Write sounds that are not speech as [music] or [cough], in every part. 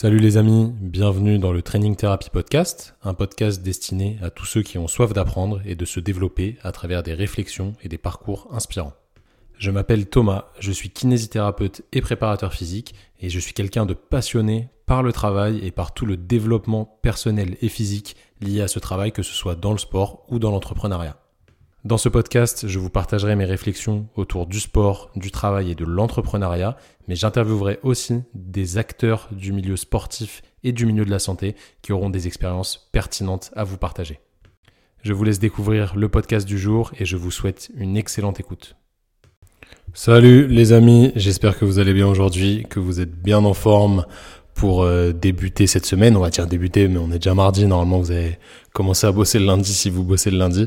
Salut les amis, bienvenue dans le Training Therapy Podcast, un podcast destiné à tous ceux qui ont soif d'apprendre et de se développer à travers des réflexions et des parcours inspirants. Je m'appelle Thomas, je suis kinésithérapeute et préparateur physique et je suis quelqu'un de passionné par le travail et par tout le développement personnel et physique lié à ce travail, que ce soit dans le sport ou dans l'entrepreneuriat. Dans ce podcast, je vous partagerai mes réflexions autour du sport, du travail et de l'entrepreneuriat, mais j'interviewerai aussi des acteurs du milieu sportif et du milieu de la santé qui auront des expériences pertinentes à vous partager. Je vous laisse découvrir le podcast du jour et je vous souhaite une excellente écoute. Salut les amis, j'espère que vous allez bien aujourd'hui, que vous êtes bien en forme pour euh, débuter cette semaine. On va dire débuter, mais on est déjà mardi. Normalement, vous avez commencé à bosser le lundi si vous bossez le lundi.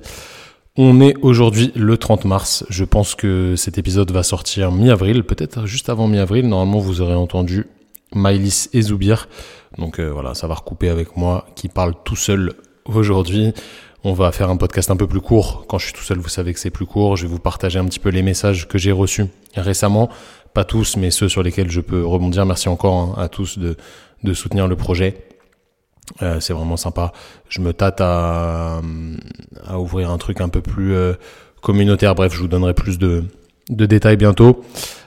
On est aujourd'hui le 30 mars. Je pense que cet épisode va sortir mi-avril, peut-être juste avant mi-avril. Normalement, vous aurez entendu Maïlis et Zoubir. Donc euh, voilà, ça va recouper avec moi qui parle tout seul aujourd'hui. On va faire un podcast un peu plus court. Quand je suis tout seul, vous savez que c'est plus court. Je vais vous partager un petit peu les messages que j'ai reçus récemment. Pas tous, mais ceux sur lesquels je peux rebondir. Merci encore hein, à tous de, de soutenir le projet. Euh, c'est vraiment sympa. Je me tâte à, ouvrir un truc un peu plus euh, communautaire. Bref, je vous donnerai plus de détails bientôt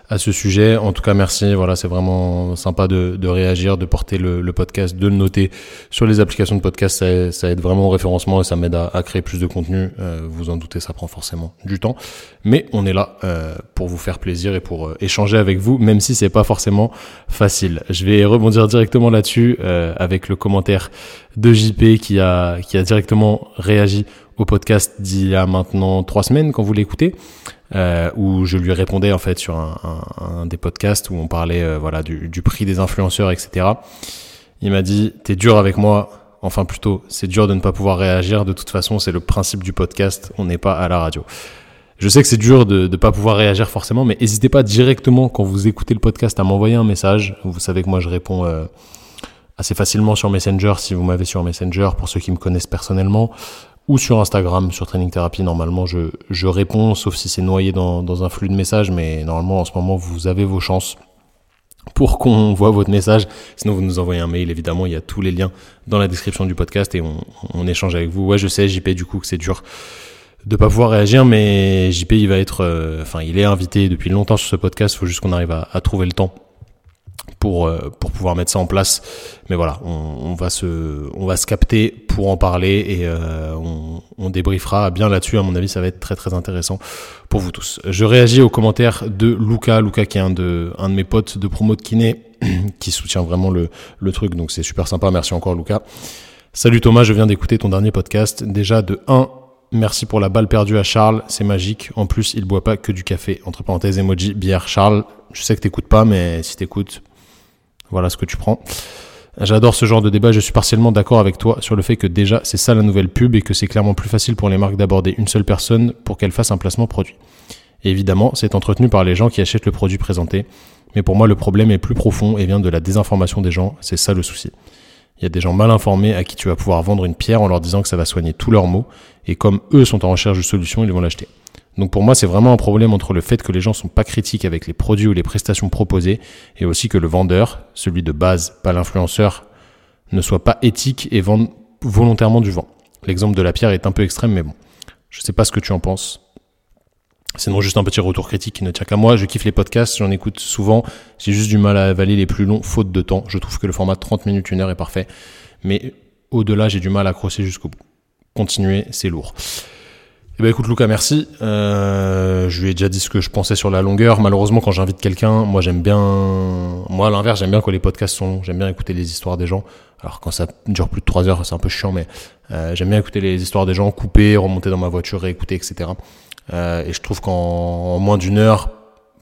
à ce sujet. En tout cas, merci. Voilà, c'est vraiment sympa de, de, réagir, de porter le, le, podcast, de le noter sur les applications de podcast. Ça, ça aide vraiment au référencement et ça m'aide à, à, créer plus de contenu. Euh, vous en doutez, ça prend forcément du temps, mais on est là euh, pour vous faire plaisir et pour euh, échanger avec vous, même si c'est pas forcément facile. Je vais rebondir directement là-dessus euh, avec le commentaire de JP qui a qui a directement réagi au podcast d'il y a maintenant trois semaines quand vous l'écoutez, euh, où je lui répondais en fait sur un, un, un des podcasts où on parlait euh, voilà du, du, prix des influenceurs, etc. Il m'a dit t'es dur avec moi, enfin plutôt c'est dur de ne pas pouvoir réagir. De toute façon c'est le principe du podcast, on n'est pas à la radio. Je sais que c'est dur de ne pas pouvoir réagir forcément, mais n'hésitez pas directement quand vous écoutez le podcast à m'envoyer un message. Vous savez que moi je réponds euh, assez facilement sur Messenger si vous m'avez sur Messenger pour ceux qui me connaissent personnellement ou sur Instagram, sur Training Therapy. Normalement, je, je réponds, sauf si c'est noyé dans, dans un flux de messages, mais normalement, en ce moment, vous avez vos chances pour qu'on voit votre message. Sinon, vous nous envoyez un mail, évidemment, il y a tous les liens dans la description du podcast et on, on échange avec vous. Ouais, je sais, JP, du coup, que c'est dur de pas pouvoir réagir, mais JP, il va être, euh, enfin, il est invité depuis longtemps sur ce podcast. Faut juste qu'on arrive à, à trouver le temps pour euh, pour pouvoir mettre ça en place. Mais voilà, on, va se on va se capter pour en parler et euh, on, débriefera bien là-dessus. À mon avis, ça va être très très intéressant pour vous tous. Je réagis aux commentaires de Luca, Luca qui est un de un de mes potes de promo de kiné [clears throat] qui soutient vraiment le le truc. Donc c'est super sympa. Merci encore Luca. Salut Thomas, je viens d'écouter ton dernier podcast. Déjà de 1 Merci pour la balle perdue à Charles, c'est magique. En plus, il boit pas que du café. Entre parenthèses, emoji, bière. Charles, je sais que t'écoutes pas, mais si t'écoutes, voilà ce que tu prends. J'adore ce genre de débat, je suis partiellement d'accord avec toi sur le fait que déjà c'est ça la nouvelle pub et que c'est clairement plus facile pour les marques d'aborder une seule personne pour qu'elle fasse un placement produit. Évidemment, c'est entretenu par les gens qui achètent le produit présenté, mais pour moi le problème est plus profond et vient de la désinformation des gens, c'est ça le souci. Il y a des gens mal informés à qui tu vas pouvoir vendre une pierre en leur disant que ça va soigner tous leurs maux, et comme eux sont en recherche de solutions, ils vont l'acheter. Donc pour moi, c'est vraiment un problème entre le fait que les gens sont pas critiques avec les produits ou les prestations proposées, et aussi que le vendeur, celui de base, pas l'influenceur, ne soit pas éthique et vende volontairement du vent. L'exemple de la pierre est un peu extrême, mais bon. Je sais pas ce que tu en penses. Sinon, juste un petit retour critique qui ne tient qu'à moi. Je kiffe les podcasts, j'en écoute souvent. J'ai juste du mal à avaler les plus longs, faute de temps. Je trouve que le format 30 minutes, 1 heure est parfait. Mais au-delà, j'ai du mal à accrocher jusqu'au bout. Continuer, c'est lourd. Eh ben écoute Lucas, merci. Euh, je lui ai déjà dit ce que je pensais sur la longueur. Malheureusement, quand j'invite quelqu'un, moi j'aime bien, moi à l'inverse, j'aime bien quand les podcasts sont longs. J'aime bien écouter les histoires des gens. Alors quand ça dure plus de trois heures, c'est un peu chiant, mais euh, j'aime bien écouter les histoires des gens, couper, remonter dans ma voiture, réécouter, etc. Euh, et je trouve qu'en moins d'une heure,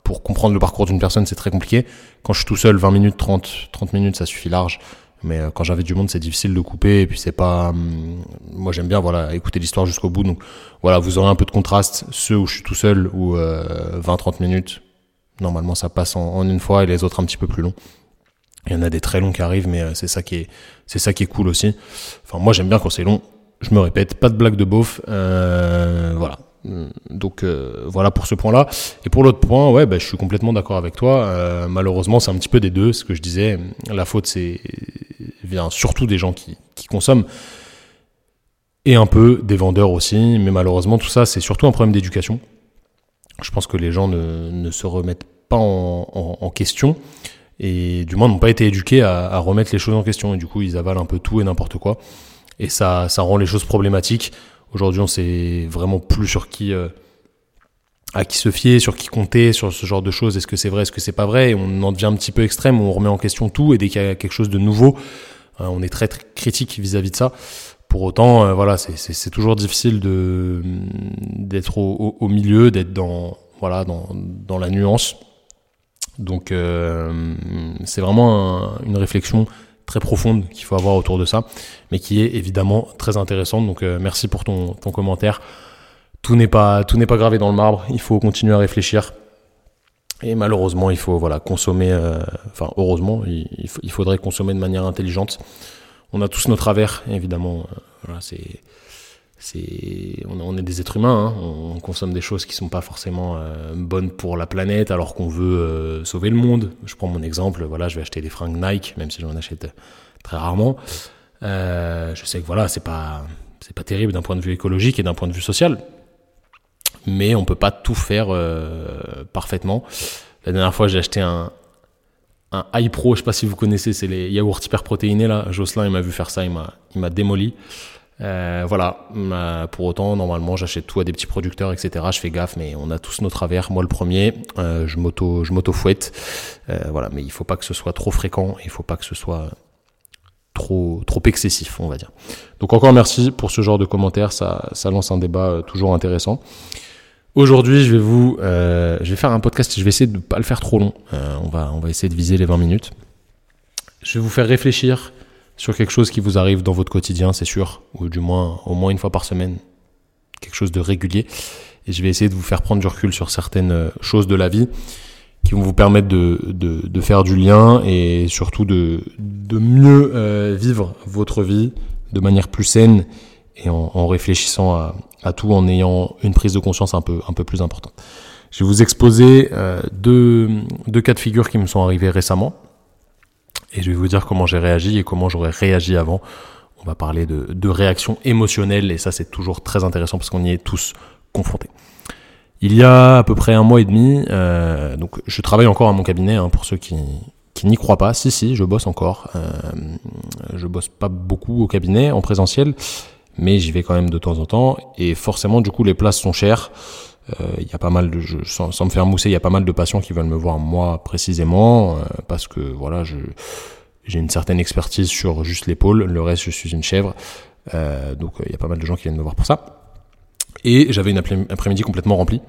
pour comprendre le parcours d'une personne, c'est très compliqué. Quand je suis tout seul, 20 minutes, 30, 30 minutes, ça suffit large. Mais euh, quand j'invite du monde, c'est difficile de couper. Et puis c'est pas. Hum, moi, j'aime bien voilà écouter l'histoire jusqu'au bout. Donc voilà, vous aurez un peu de contraste. Ceux où je suis tout seul ou euh, 20-30 minutes, normalement ça passe en, une fois, et les autres un petit peu plus longs. Il y en a des très longs qui arrivent, mais euh, c'est ça qui est c'est ça qui est cool aussi. Enfin, moi j'aime bien quand c'est long. Je me répète, pas de blague de beauf. Euh, voilà, donc voilà pour ce point-là. Et pour l'autre point, ouais, bah, je suis complètement d'accord avec toi. Malheureusement, c'est un petit peu des deux. Ce que je disais, la faute c'est surtout des gens qui, consomment et un peu des vendeurs aussi. Mais malheureusement, tout ça, c'est surtout un problème d'éducation. Je pense que les gens ne, se remettent pas en, question et du moins n'ont pas été éduqués à, remettre les choses en question. Et du coup, ils avalent un peu tout et n'importe quoi. Et ça, ça rend les choses problématiques. Aujourd'hui, on sait vraiment plus sur qui, euh, à qui se fier, sur qui compter, sur ce genre de choses. Est-ce que c'est vrai, est-ce que c'est pas vrai? On en devient un petit peu extrême, on remet en question tout. Et dès qu'il y a quelque chose de nouveau, on est très, très critique vis-à-vis -vis de ça. Pour autant, euh, voilà, c'est toujours difficile d'être au, au, milieu, d'être dans voilà dans, dans la nuance. Donc euh, c'est vraiment un, une réflexion très profonde qu'il faut avoir autour de ça, mais qui est évidemment très intéressante. Donc euh, merci pour ton, ton commentaire. Tout n'est pas tout n'est pas gravé dans le marbre. Il faut continuer à réfléchir. Et malheureusement, il faut voilà consommer. Euh, enfin, heureusement, il, faudrait consommer de manière intelligente on a tous nos travers, évidemment. Euh, on, est des êtres humains, hein. on, consomme des choses qui sont pas forcément euh, bonnes pour la planète, alors qu'on veut sauver le monde. Je prends mon exemple, voilà, je vais acheter des fringues Nike, même si j'en achète très rarement. je sais que voilà, c'est pas, c'est pas terrible d'un point de vue écologique et d'un point de vue social, mais on peut pas tout faire parfaitement. La dernière fois, j'ai acheté un, un iPro, je sais pas si vous connaissez, c'est les yaourts hyper protéinés là. Jocelyn, il m'a vu faire ça, il m'a, il m'a démoli. Euh, voilà. pour autant, normalement, j'achète tout à des petits producteurs, etc. Je fais gaffe, mais on a tous nos travers. Moi, le premier, euh, je m'auto, je m'auto fouette. Euh, voilà, mais il faut pas que ce soit trop fréquent. Il faut pas que ce soit trop, trop excessif, on va dire. Donc encore merci pour ce genre de commentaires. Ça, ça lance un débat euh, toujours intéressant. Aujourd'hui, je vais vous, euh, je vais faire un podcast. Je vais essayer de ne pas le faire trop long. Euh, on va, on va essayer de viser les 20 minutes. Je vais vous faire réfléchir sur quelque chose qui vous arrive dans votre quotidien, c'est sûr, ou du moins au moins une fois par semaine, quelque chose de régulier. Et je vais essayer de vous faire prendre du recul sur certaines euh, choses de la vie qui vont vous permettre de, de, de faire du lien et surtout de, de mieux euh, vivre votre vie de manière plus saine et en, en réfléchissant à, à tout en ayant une prise de conscience un peu, un peu plus importante. Je vais vous exposer euh, deux, deux cas de figure qui me sont arrivés récemment. Et je vais vous dire comment j'ai réagi et comment j'aurais réagi avant. On va parler de, de réaction émotionnelle et ça c'est toujours très intéressant parce qu'on y est tous confrontés. Il y a à peu près un mois et demi, euh, donc je travaille encore à mon cabinet hein, pour ceux qui, qui n'y croient pas. Si si, je bosse encore. Euh, je bosse pas beaucoup au cabinet en présentiel, mais j'y vais quand même de temps en temps. Et forcément, du coup, les places sont chères. Il euh, y a pas mal de, je, sans, sans, me faire mousser, il y a pas mal de patients qui veulent me voir moi précisément euh, parce que voilà, je j'ai une certaine expertise sur juste l'épaule. Le reste, je suis une chèvre. Euh, donc, il y a pas mal de gens qui viennent me voir pour ça. Et j'avais une après-midi complètement remplie.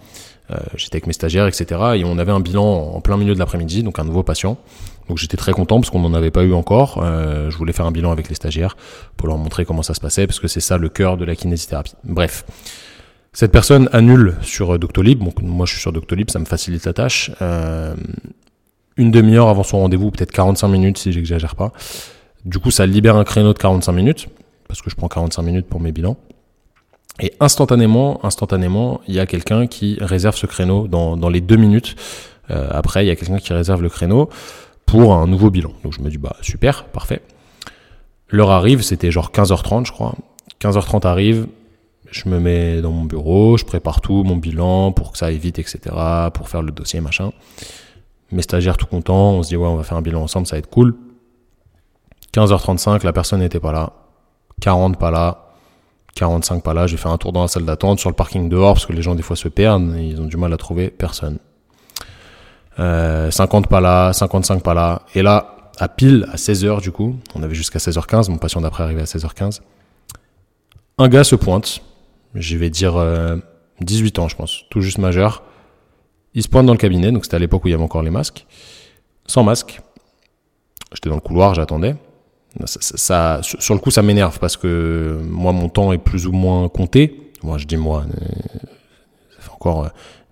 Euh, j'étais avec mes stagiaires, etc. Et on avait un bilan en plein milieu de l'après-midi, donc un nouveau patient. Donc j'étais très content parce qu'on n'en avait pas eu encore. Euh, je voulais faire un bilan avec les stagiaires pour leur montrer comment ça se passait, parce que c'est ça le cœur de la kinésithérapie. Bref. Cette personne annule sur Doctolib. Donc moi je suis sur Doctolib, ça me facilite la tâche. Euh, une demi-heure avant son rendez-vous, peut-être 45 minutes si j'exagère pas. Du coup, ça libère un créneau de 45 minutes, parce que je prends 45 minutes pour mes bilans. Et instantanément, instantanément, il y a quelqu'un qui réserve ce créneau dans, dans les deux minutes. Euh, après, il y a quelqu'un qui réserve le créneau pour un nouveau bilan. Donc je me dis, bah super, parfait. L'heure arrive, c'était genre 15h30, je crois. 15h30 arrive, je me mets dans mon bureau, je prépare tout, mon bilan, pour que ça aille vite, etc., pour faire le dossier, machin. Mes stagiaires tout contents, on se dit, ouais, on va faire un bilan ensemble, ça va être cool. 15h35, la personne n'était pas là. 40 pas là. 45 pas là, j'ai fait un tour dans la salle d'attente, sur le parking dehors, parce que les gens des fois se perdent, et ils ont du mal à trouver personne. Euh, 50 pas là, 55 pas là, et là, à pile, à 16h du coup, on avait jusqu'à 16h15, mon patient d'après arrivé à 16h15, un gars se pointe, je vais dire euh, 18 ans je pense, tout juste majeur, il se pointe dans le cabinet, donc c'était à l'époque où il y avait encore les masques, sans masque, j'étais dans le couloir, j'attendais, ça, ça, sur le coup, ça m'énerve parce que moi, mon temps est plus ou moins compté. Moi, je dis moi, euh, ça encore euh,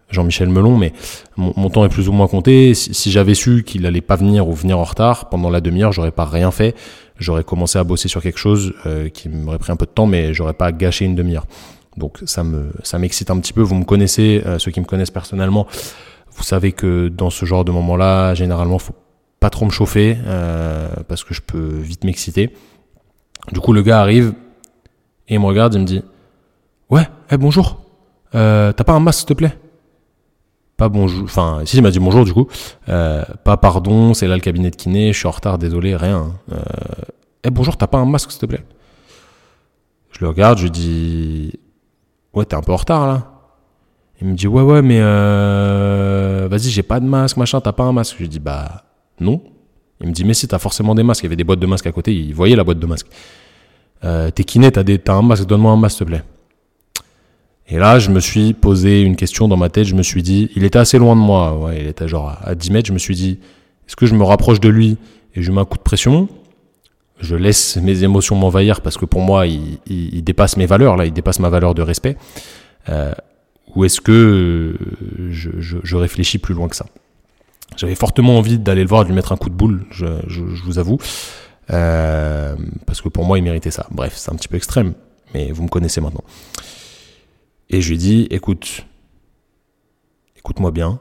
Jean-Michel Melon, mais mon, temps est plus ou moins compté. Si, j'avais su qu'il allait pas venir ou venir en retard pendant la demi-heure, j'aurais pas rien fait. J'aurais commencé à bosser sur quelque chose euh, qui m'aurait pris un peu de temps, mais j'aurais pas gâché une demi-heure. Donc ça me ça m'excite un petit peu. Vous me connaissez, ceux qui me connaissent personnellement, vous savez que dans ce genre de moment-là, généralement, faut pas trop me chauffer euh, parce que je peux vite m'exciter. Du coup, le gars arrive et il me regarde, il me dit Ouais, hey, bonjour, euh, t'as pas un masque s'il te plaît? Pas bonjour, enfin, si, il m'a dit bonjour du coup. Euh, pas pardon, c'est là le cabinet de kiné, je suis en retard, désolé, rien. Euh, hey, bonjour, t'as pas un masque s'il te plaît? Je le regarde, je lui dis Ouais, t'es un peu en retard là il me dit ouais ouais mais vas-y j'ai pas de masque machin t'as pas un masque je lui dis bah non. Il me dit mais si t'as forcément des masques. Il y avait des boîtes de masques à côté. Il voyait la boîte de masques euh, t'es kiné t'as un masque. Donne-moi un masque s'il te plaît. Et là je me suis posé une question dans ma tête. Je me suis dit il était assez loin de moi. Il était genre à 10 mètres. Je me suis dit est-ce que je me rapproche de lui et je lui mets un coup de pression? Je laisse mes émotions m'envahir parce que pour moi il, dépasse mes valeurs là. Il dépasse ma valeur de respect. Euh, ou est-ce que euh, je, réfléchis plus loin que ça? J'avais fortement envie d'aller le voir, de lui mettre un coup de boule, je, je vous avoue, euh, parce que pour moi, il méritait ça. Bref, c'est un petit peu extrême, mais vous me connaissez maintenant. Et je lui ai dit, écoute, écoute-moi bien.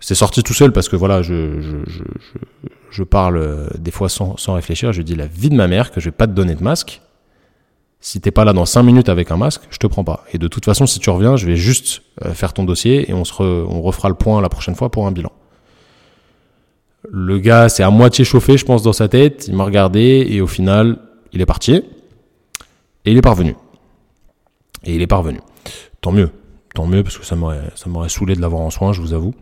C'est sorti tout seul parce que voilà, je, je, je, je parle des fois sans, sans réfléchir. Je lui dis la vie de ma mère que je vais pas te donner de masque si t'es pas là dans 5 minutes avec un masque, je te prends pas. Et de toute façon, si tu reviens, je vais juste euh, faire ton dossier et on, se refera le point la prochaine fois pour un bilan. Le gars s'est à moitié chauffé, je pense, dans sa tête. Il m'a regardé et au final, il est parti. Et il est parvenu. Et il est parvenu. Tant mieux. Tant mieux parce que ça m'aurait, ça m'aurait saoulé de l'avoir en soin, je vous avoue.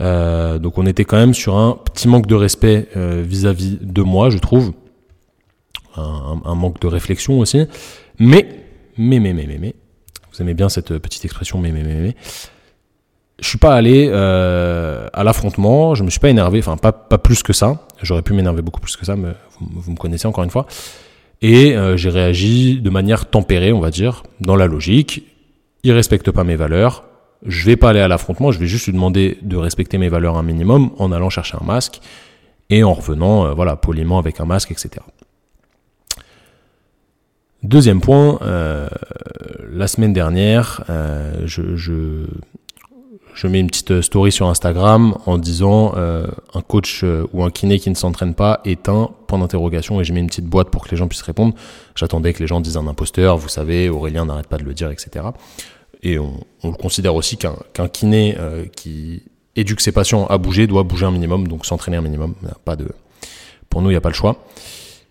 Euh, donc on était quand même sur un petit manque de respect euh, vis-à-vis de moi, je trouve un, manque de réflexion aussi. Mais, mais, mais, mais, mais, mais, vous aimez bien cette petite expression, mais, mais, mais, mais, je suis pas allé euh, à l'affrontement, je me suis pas énervé, enfin pas, pas plus que ça. J'aurais pu m'énerver beaucoup plus que ça, mais vous, me connaissez encore une fois. Et euh, j'ai réagi de manière tempérée, on va dire, dans la logique. Il respecte pas mes valeurs. Je vais pas aller à l'affrontement, je vais juste lui demander de respecter mes valeurs un minimum en allant chercher un masque et en revenant, euh, voilà, poliment avec un masque, etc. Deuxième point, euh, la semaine dernière, euh, je, mets une petite story sur Instagram en disant euh, un coach ou un kiné qui ne s'entraîne pas est un point d'interrogation et je mets une petite boîte pour que les gens puissent répondre. J'attendais que les gens disent un imposteur, vous savez, Aurélien n'arrête pas de le dire, etc. Et on, considère aussi qu'un kiné qui éduque ses patients à bouger doit bouger un minimum, donc s'entraîner un minimum. Pas de, pour nous, il n'y a pas le choix.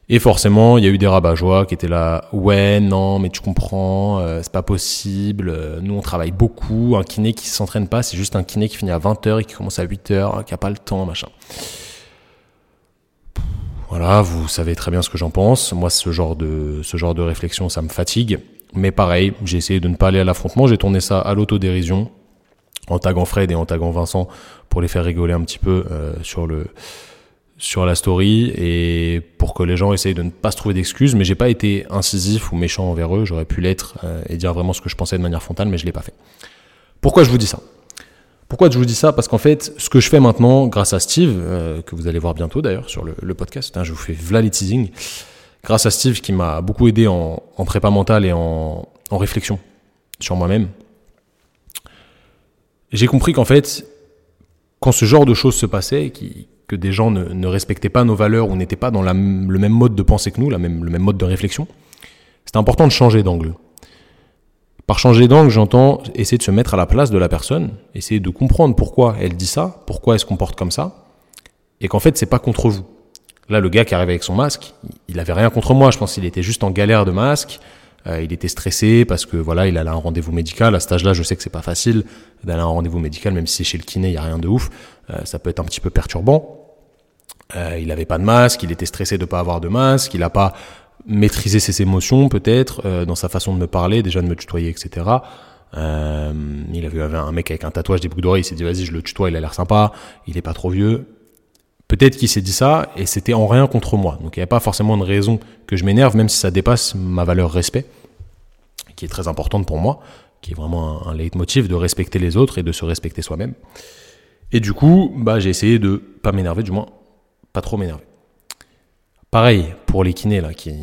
Et forcément, il y a eu des rabat-joie qui étaient là. Ouais, non, mais tu comprends, euh, c'est pas possible. Euh, nous, on travaille beaucoup. Un kiné qui s'entraîne pas, c'est juste un kiné qui finit à 20h et qui commence à 8h, qui a pas le temps, machin. Voilà, vous savez très bien ce que j'en pense. Moi, ce genre de, ce genre de réflexion, ça me fatigue. Mais pareil, j'ai essayé de ne pas aller à l'affrontement. J'ai tourné ça à l'autodérision, en taguant Fred et en taguant Vincent pour les faire rigoler un petit peu euh, sur le, sur la story et pour que les gens essayent de ne pas se trouver d'excuses. Mais j'ai pas été incisif ou méchant envers eux. J'aurais pu l'être euh, et dire vraiment ce que je pensais de manière frontale, mais je l'ai pas fait. Pourquoi je vous dis ça? Pourquoi je vous dis ça? Parce qu'en fait, ce que je fais maintenant, grâce à Steve, euh, que vous allez voir bientôt d'ailleurs sur le, podcast, hein, je vous fais vla les teasing, grâce à Steve qui m'a beaucoup aidé en, en prépa mentale et en, en réflexion sur moi-même, j'ai compris qu'en fait, quand ce genre de choses se passait, qui, que des gens ne, ne respectaient pas nos valeurs ou n'étaient pas dans la, le même mode de pensée que nous, la même, le même mode de réflexion, c'est important de changer d'angle. Par changer d'angle, j'entends essayer de se mettre à la place de la personne, essayer de comprendre pourquoi elle dit ça, pourquoi elle se comporte comme ça, et qu'en fait, c'est pas contre vous. Là, le gars qui arrive avec son masque, il avait rien contre moi. Je pense qu'il était juste en galère de masque. Euh, il était stressé parce que voilà, il allait à un rendez-vous médical. À cet âge-là, je sais que c'est pas facile d'aller à un rendez-vous médical, même si c'est chez le kiné, il y a rien de ouf. Euh, ça peut être un petit peu perturbant. Euh, il avait pas de masque, il était stressé de pas avoir de masque, il a pas maîtrisé ses émotions peut-être euh, dans sa façon de me parler, déjà de me tutoyer, etc. Euh, il avait un mec avec un tatouage des boucles d'oreilles, il s'est dit vas-y je le tutoie, il a l'air sympa, il est pas trop vieux. Peut-être qu'il s'est dit ça et c'était en rien contre moi. Donc il n'y avait pas forcément de raison que je m'énerve, même si ça dépasse ma valeur respect, qui est très importante pour moi, qui est vraiment un, un leitmotiv de respecter les autres et de se respecter soi-même. Et du coup, bah, j'ai essayé de pas m'énerver, du moins pas trop m'énerver. Pareil pour les kinés là, qui,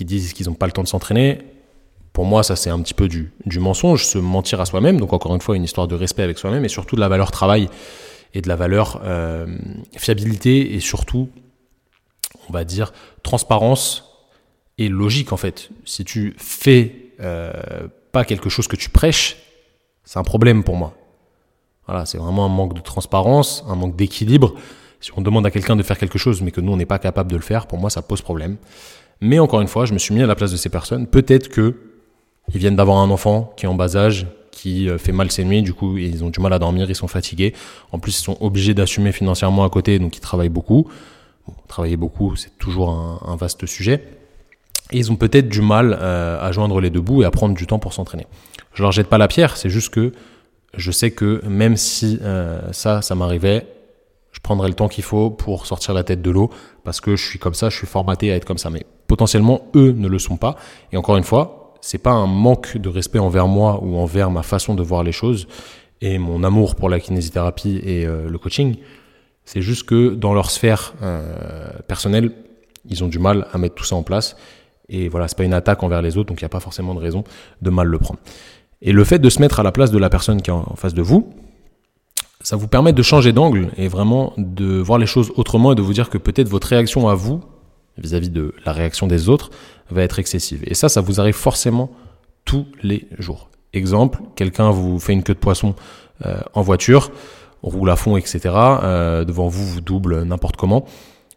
disent qu'ils n'ont pas le temps de s'entraîner. Pour moi, ça c'est un petit peu du, mensonge, se mentir à soi-même. Donc encore une fois, une histoire de respect avec soi-même et surtout de la valeur travail et de la valeur fiabilité et surtout, on va dire, transparence et logique en fait. Si tu fais pas quelque chose que tu prêches, c'est un problème pour moi. Voilà, c'est vraiment un manque de transparence, un manque d'équilibre. Si on demande à quelqu'un de faire quelque chose, mais que nous, on n'est pas capable de le faire, pour moi, ça pose problème. Mais encore une fois, je me suis mis à la place de ces personnes. Peut-être que ils viennent d'avoir un enfant qui est en bas âge, qui euh, fait mal ses nuits, du coup, ils ont du mal à dormir, ils sont fatigués. En plus, ils sont obligés d'assumer financièrement à côté, donc ils travaillent beaucoup. travailler beaucoup, c'est toujours un, vaste sujet. Et ils ont peut-être du mal euh, à joindre les deux bouts et à prendre du temps pour s'entraîner. Je leur jette pas la pierre, c'est juste que je sais que même si euh, ça, ça m'arrivait, prendrai le temps qu'il faut pour sortir la tête de l'eau parce que je suis comme ça, je suis formaté à être comme ça. Mais potentiellement, eux ne le sont pas. Et encore une fois, c'est pas un manque de respect envers moi ou envers ma façon de voir les choses et mon amour pour la kinésithérapie et euh, le coaching. C'est juste que dans leur sphère euh, personnelle, ils ont du mal à mettre tout ça en place. Et voilà, c'est pas une attaque envers les autres, donc il n'y a pas forcément de raison de mal le prendre. Et le fait de se mettre à la place de la personne qui est en face de vous, ça vous permet de changer d'angle et vraiment de voir les choses autrement et de vous dire que peut-être votre réaction à vous, vis-à-vis de la réaction des autres, va être excessive. Et ça, ça vous arrive forcément tous les jours. Exemple, quelqu'un vous fait une queue de poisson euh, en voiture, roule à fond, etc. Euh, devant vous, vous double n'importe comment.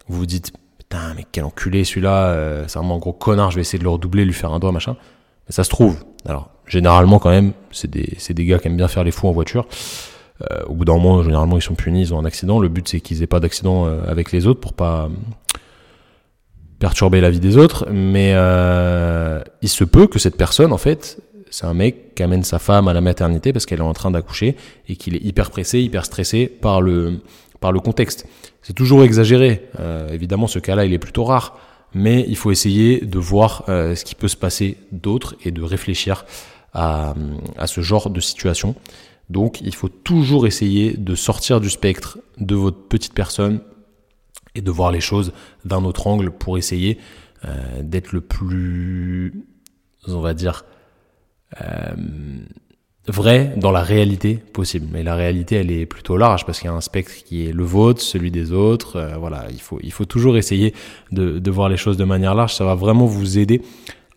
Vous vous dites, putain, mais quel enculé celui-là, euh, c'est vraiment un gros connard, je vais essayer de le redoubler, lui faire un doigt, machin. Mais ça se trouve. Alors, généralement, quand même, c'est des, des gars qui aiment bien faire les fous en voiture. Euh, au bout d'un moment, généralement, ils sont punis, ils ont un accident. Le but, c'est qu'ils aient pas d'accident euh, avec les autres pour pas euh, perturber la vie des autres. Mais il se peut que cette personne, en fait, c'est un mec qui amène sa femme à la maternité parce qu'elle est en train d'accoucher et qu'il est hyper pressé, hyper stressé par le, par le contexte. C'est toujours exagéré. évidemment, ce cas-là, il est plutôt rare. Mais il faut essayer de voir ce qui peut se passer d'autre et de réfléchir à, à ce genre de situation. Donc il faut toujours essayer de sortir du spectre de votre petite personne et de voir les choses d'un autre angle pour essayer euh, d'être le plus, on va dire, euh, vrai dans la réalité possible. Mais la réalité, elle est plutôt large parce qu'il y a un spectre qui est le vôtre, celui des autres. Euh, voilà, il faut, il faut toujours essayer de, de voir les choses de manière large. Ça va vraiment vous aider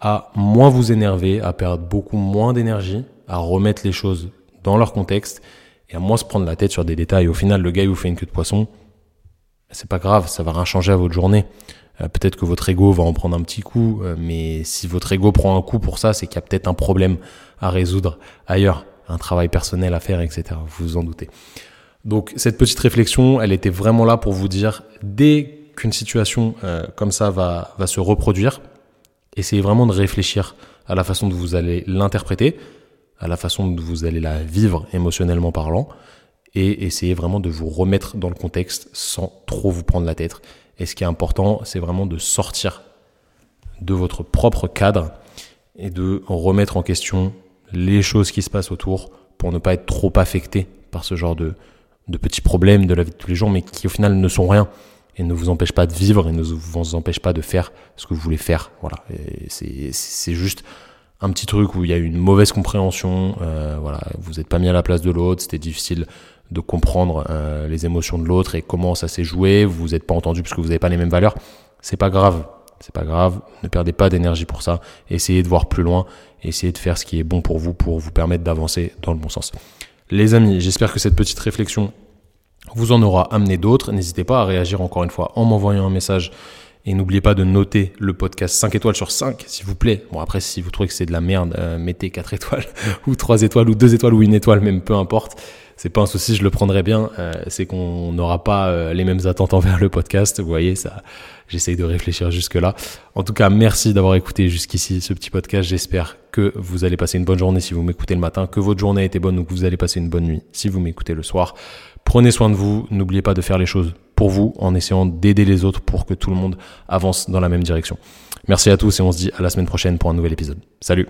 à moins vous énerver, à perdre beaucoup moins d'énergie, à remettre les choses dans leur contexte et à moins se prendre la tête sur des détails. Au final, le gars, vous fait une queue de poisson, c'est pas grave, ça va rien changer à votre journée. Euh, peut-être que votre ego va en prendre un petit coup, euh, mais si votre ego prend un coup pour ça, c'est qu'il y a peut-être un problème à résoudre ailleurs, un travail personnel à faire, etc. Vous vous en doutez. Donc cette petite réflexion, elle était vraiment là pour vous dire, dès qu'une situation euh, comme ça va, va se reproduire, essayez vraiment de réfléchir à la façon dont vous allez l'interpréter à la façon dont vous allez la vivre émotionnellement parlant et essayer vraiment de vous remettre dans le contexte sans trop vous prendre la tête. Et ce qui est important, c'est vraiment de sortir de votre propre cadre et de remettre en question les choses qui se passent autour pour ne pas être trop affecté par ce genre de, de petits problèmes de la vie de tous les jours, mais qui au final ne sont rien et ne vous empêchent pas de vivre et ne vous empêchent pas de faire ce que vous voulez faire. Voilà, c'est juste un petit truc où il y a eu une mauvaise compréhension, euh, voilà, vous n'êtes pas mis à la place de l'autre, c'était difficile de comprendre euh, les émotions de l'autre et comment ça s'est joué, vous n'êtes pas entendu parce que vous n'avez pas les mêmes valeurs, c'est pas grave, c'est pas grave, ne perdez pas d'énergie pour ça, essayez de voir plus loin, essayez de faire ce qui est bon pour vous pour vous permettre d'avancer dans le bon sens. Les amis, j'espère que cette petite réflexion vous en aura amené d'autres. N'hésitez pas à réagir encore une fois en m'envoyant un message et n'oubliez pas de noter le podcast 5 étoiles sur 5, s'il vous plaît. Bon, après, si vous trouvez que c'est de la merde, euh, mettez 4 [laughs] étoiles, ou 3 étoiles, ou 2 étoiles, ou 1 étoile, même peu importe. C'est pas un souci, je le prendrai bien. Euh, c'est qu'on n'aura pas euh, les mêmes attentes envers le podcast. Vous voyez, ça, j'essaye de réfléchir jusque-là. En tout cas, merci d'avoir écouté jusqu'ici ce petit podcast. J'espère que vous allez passer une bonne journée si vous m'écoutez le matin, que votre journée a été bonne ou que vous allez passer une bonne nuit si vous m'écoutez le soir. Prenez soin de vous, n'oubliez pas de faire les choses pour vous en essayant d'aider les autres pour que tout le monde avance dans la même direction. Merci à tous et on se dit à la semaine prochaine pour un nouvel épisode. Salut